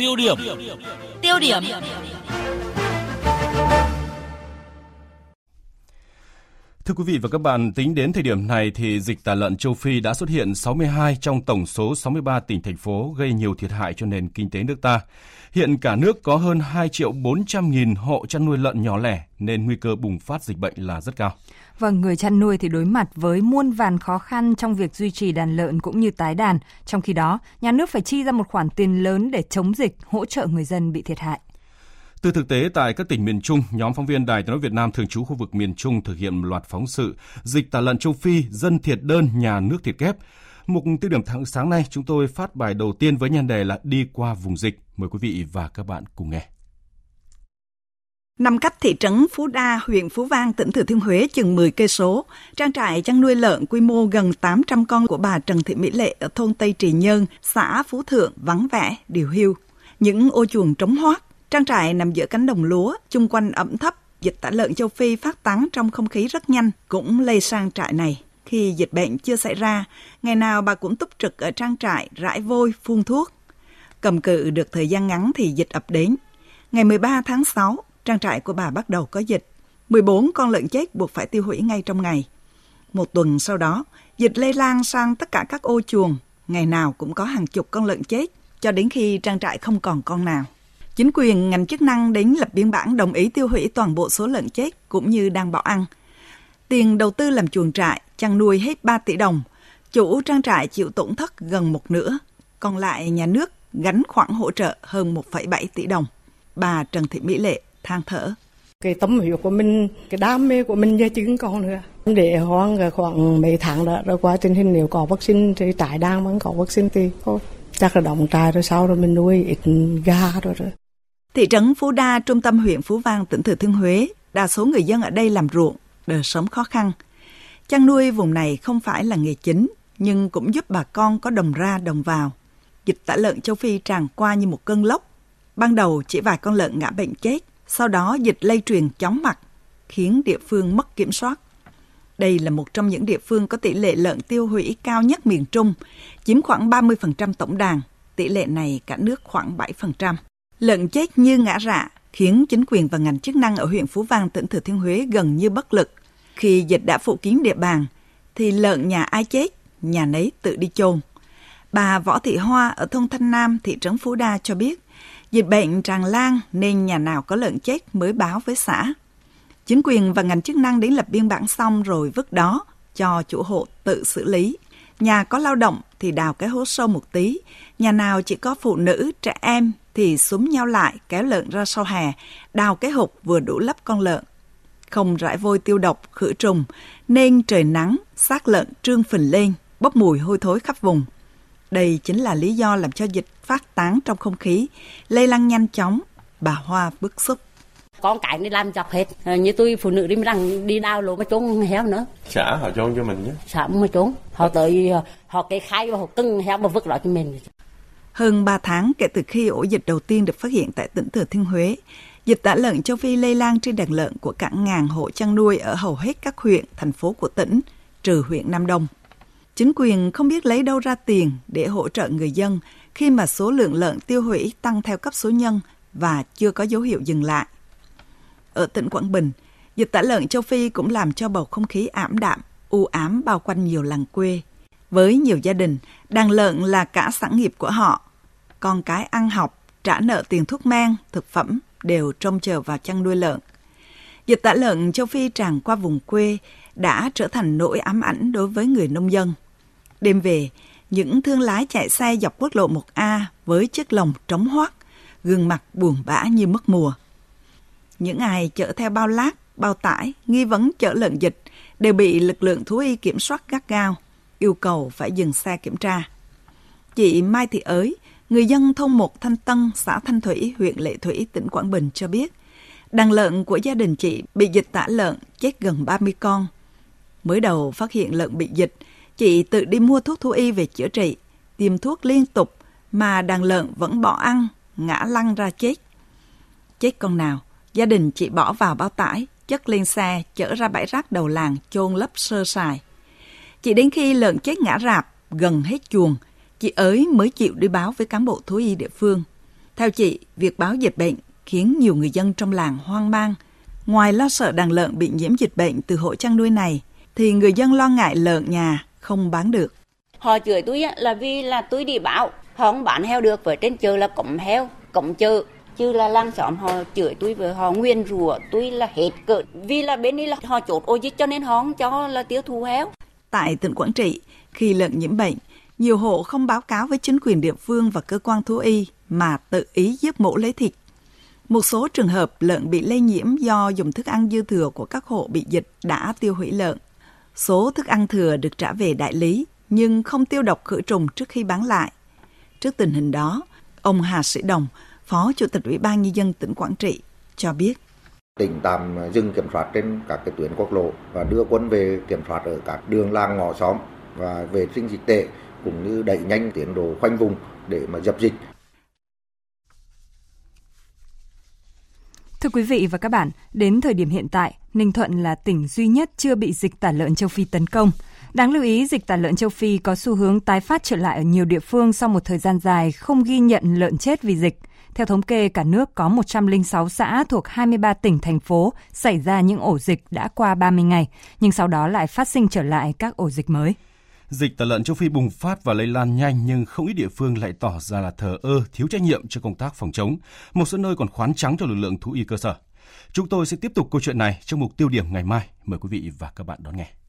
Tiêu điểm. Tiêu điểm. Thưa quý vị và các bạn, tính đến thời điểm này thì dịch tả lợn châu Phi đã xuất hiện 62 trong tổng số 63 tỉnh thành phố gây nhiều thiệt hại cho nền kinh tế nước ta. Hiện cả nước có hơn 2 triệu 400 nghìn hộ chăn nuôi lợn nhỏ lẻ nên nguy cơ bùng phát dịch bệnh là rất cao. Và người chăn nuôi thì đối mặt với muôn vàn khó khăn trong việc duy trì đàn lợn cũng như tái đàn. Trong khi đó, nhà nước phải chi ra một khoản tiền lớn để chống dịch, hỗ trợ người dân bị thiệt hại. Từ thực tế tại các tỉnh miền Trung, nhóm phóng viên Đài tiếng nói Việt Nam thường trú khu vực miền Trung thực hiện một loạt phóng sự dịch tả lợn châu Phi, dân thiệt đơn, nhà nước thiệt kép. Mục tiêu điểm tháng sáng nay, chúng tôi phát bài đầu tiên với nhan đề là đi qua vùng dịch. Mời quý vị và các bạn cùng nghe. Nằm cách thị trấn Phú Đa, huyện Phú Vang, tỉnh Thừa Thiên Huế chừng 10 cây số, trang trại chăn nuôi lợn quy mô gần 800 con của bà Trần Thị Mỹ Lệ ở thôn Tây Trì Nhơn, xã Phú Thượng vắng vẻ, điều hưu. Những ô chuồng trống hoác, trang trại nằm giữa cánh đồng lúa, chung quanh ẩm thấp, dịch tả lợn châu Phi phát tán trong không khí rất nhanh, cũng lây sang trại này. Khi dịch bệnh chưa xảy ra, ngày nào bà cũng túc trực ở trang trại, rải vôi, phun thuốc. Cầm cự được thời gian ngắn thì dịch ập đến. Ngày 13 tháng 6, trang trại của bà bắt đầu có dịch. 14 con lợn chết buộc phải tiêu hủy ngay trong ngày. Một tuần sau đó, dịch lây lan sang tất cả các ô chuồng. Ngày nào cũng có hàng chục con lợn chết, cho đến khi trang trại không còn con nào. Chính quyền ngành chức năng đến lập biên bản đồng ý tiêu hủy toàn bộ số lợn chết cũng như đang bảo ăn. Tiền đầu tư làm chuồng trại, chăn nuôi hết 3 tỷ đồng. Chủ trang trại chịu tổn thất gần một nửa. Còn lại nhà nước gánh khoản hỗ trợ hơn 1,7 tỷ đồng. Bà Trần Thị Mỹ Lệ than thở. Cái tấm huyết của mình, cái đam mê của mình giờ chứng con nữa. Để hoang khoảng mấy tháng đó, rồi qua tình hình nếu có vaccine thì trại đang vẫn có vaccine thì thôi. Chắc là động trại rồi sau rồi mình nuôi ít gà rồi rồi. Thị trấn Phú Đa, trung tâm huyện Phú Vang, tỉnh Thừa Thiên Huế, đa số người dân ở đây làm ruộng, đời sống khó khăn. Chăn nuôi vùng này không phải là nghề chính, nhưng cũng giúp bà con có đồng ra đồng vào. Dịch tả lợn châu Phi tràn qua như một cơn lốc. Ban đầu chỉ vài con lợn ngã bệnh chết, sau đó dịch lây truyền chóng mặt, khiến địa phương mất kiểm soát. Đây là một trong những địa phương có tỷ lệ lợn tiêu hủy cao nhất miền Trung, chiếm khoảng 30% tổng đàn. Tỷ lệ này cả nước khoảng 7%. Lợn chết như ngã rạ, khiến chính quyền và ngành chức năng ở huyện Phú Vang, tỉnh Thừa Thiên Huế gần như bất lực. Khi dịch đã phủ kín địa bàn, thì lợn nhà ai chết, nhà nấy tự đi chôn. Bà Võ Thị Hoa ở thôn Thanh Nam, thị trấn Phú Đa cho biết, dịch bệnh tràn lan nên nhà nào có lợn chết mới báo với xã. Chính quyền và ngành chức năng đến lập biên bản xong rồi vứt đó cho chủ hộ tự xử lý. Nhà có lao động thì đào cái hố sâu một tí, nhà nào chỉ có phụ nữ, trẻ em thì súng nhau lại kéo lợn ra sau hè, đào cái hộp vừa đủ lấp con lợn. Không rải vôi tiêu độc, khử trùng, nên trời nắng, xác lợn trương phình lên, bốc mùi hôi thối khắp vùng. Đây chính là lý do làm cho dịch phát tán trong không khí, lây lan nhanh chóng. Bà Hoa bức xúc. Con cái đi làm chọc hết, ờ, như tôi phụ nữ đi đang đi đào lỗ mà trốn heo nữa. Xã họ trốn cho mình nhé. Xã mà trốn, họ tới ờ, họ kê khai và họ cưng heo mà vứt lại cho mình. Hơn 3 tháng kể từ khi ổ dịch đầu tiên được phát hiện tại tỉnh Thừa Thiên Huế, dịch tả lợn châu Phi lây lan trên đàn lợn của cả ngàn hộ chăn nuôi ở hầu hết các huyện, thành phố của tỉnh, trừ huyện Nam Đông. Chính quyền không biết lấy đâu ra tiền để hỗ trợ người dân khi mà số lượng lợn tiêu hủy tăng theo cấp số nhân và chưa có dấu hiệu dừng lại. Ở tỉnh Quảng Bình, dịch tả lợn châu Phi cũng làm cho bầu không khí ảm đạm, u ám bao quanh nhiều làng quê. Với nhiều gia đình, đàn lợn là cả sản nghiệp của họ. Con cái ăn học, trả nợ tiền thuốc men, thực phẩm đều trông chờ vào chăn nuôi lợn. Dịch tả lợn châu Phi tràn qua vùng quê đã trở thành nỗi ám ảnh đối với người nông dân. Đêm về, những thương lái chạy xe dọc quốc lộ 1A với chiếc lồng trống hoác, gương mặt buồn bã như mất mùa. Những ai chở theo bao lát, bao tải, nghi vấn chở lợn dịch đều bị lực lượng thú y kiểm soát gắt gao, yêu cầu phải dừng xe kiểm tra. Chị Mai Thị Ới, người dân thôn Một Thanh Tân, xã Thanh Thủy, huyện Lệ Thủy, tỉnh Quảng Bình cho biết, đàn lợn của gia đình chị bị dịch tả lợn chết gần 30 con. Mới đầu phát hiện lợn bị dịch, chị tự đi mua thuốc thú y về chữa trị, tiêm thuốc liên tục mà đàn lợn vẫn bỏ ăn, ngã lăn ra chết. Chết con nào, gia đình chị bỏ vào bao tải, chất lên xe, chở ra bãi rác đầu làng chôn lấp sơ sài. Chỉ đến khi lợn chết ngã rạp, gần hết chuồng, chị ấy mới chịu đi báo với cán bộ thú y địa phương. Theo chị, việc báo dịch bệnh khiến nhiều người dân trong làng hoang mang. Ngoài lo sợ đàn lợn bị nhiễm dịch bệnh từ hộ chăn nuôi này, thì người dân lo ngại lợn nhà không bán được. Họ chửi tôi là vì là tôi đi báo, họ không bán heo được, với trên chợ là cổng heo, cổng chợ. Chứ là làng xóm họ chửi tôi với họ nguyên rủa tôi là hết cỡ. Vì là bên đây là họ chốt ô dịch cho nên họ không cho là tiêu thụ héo Tại tỉnh Quảng Trị, khi lợn nhiễm bệnh, nhiều hộ không báo cáo với chính quyền địa phương và cơ quan thú y mà tự ý giết mổ lấy thịt. Một số trường hợp lợn bị lây nhiễm do dùng thức ăn dư thừa của các hộ bị dịch đã tiêu hủy lợn. Số thức ăn thừa được trả về đại lý nhưng không tiêu độc khử trùng trước khi bán lại. Trước tình hình đó, ông Hà Sĩ Đồng, Phó Chủ tịch Ủy ban Nhân dân tỉnh Quảng Trị, cho biết. Tỉnh tạm dừng kiểm soát trên các cái tuyến quốc lộ và đưa quân về kiểm soát ở các đường làng ngõ xóm và vệ sinh dịch tễ cũng như đẩy nhanh tiến độ khoanh vùng để mà dập dịch. Thưa quý vị và các bạn, đến thời điểm hiện tại, Ninh Thuận là tỉnh duy nhất chưa bị dịch tả lợn châu Phi tấn công. Đáng lưu ý, dịch tả lợn châu Phi có xu hướng tái phát trở lại ở nhiều địa phương sau một thời gian dài không ghi nhận lợn chết vì dịch. Theo thống kê, cả nước có 106 xã thuộc 23 tỉnh, thành phố xảy ra những ổ dịch đã qua 30 ngày, nhưng sau đó lại phát sinh trở lại các ổ dịch mới. Dịch tả lợn châu Phi bùng phát và lây lan nhanh nhưng không ít địa phương lại tỏ ra là thờ ơ, thiếu trách nhiệm cho công tác phòng chống. Một số nơi còn khoán trắng cho lực lượng thú y cơ sở. Chúng tôi sẽ tiếp tục câu chuyện này trong mục tiêu điểm ngày mai. Mời quý vị và các bạn đón nghe.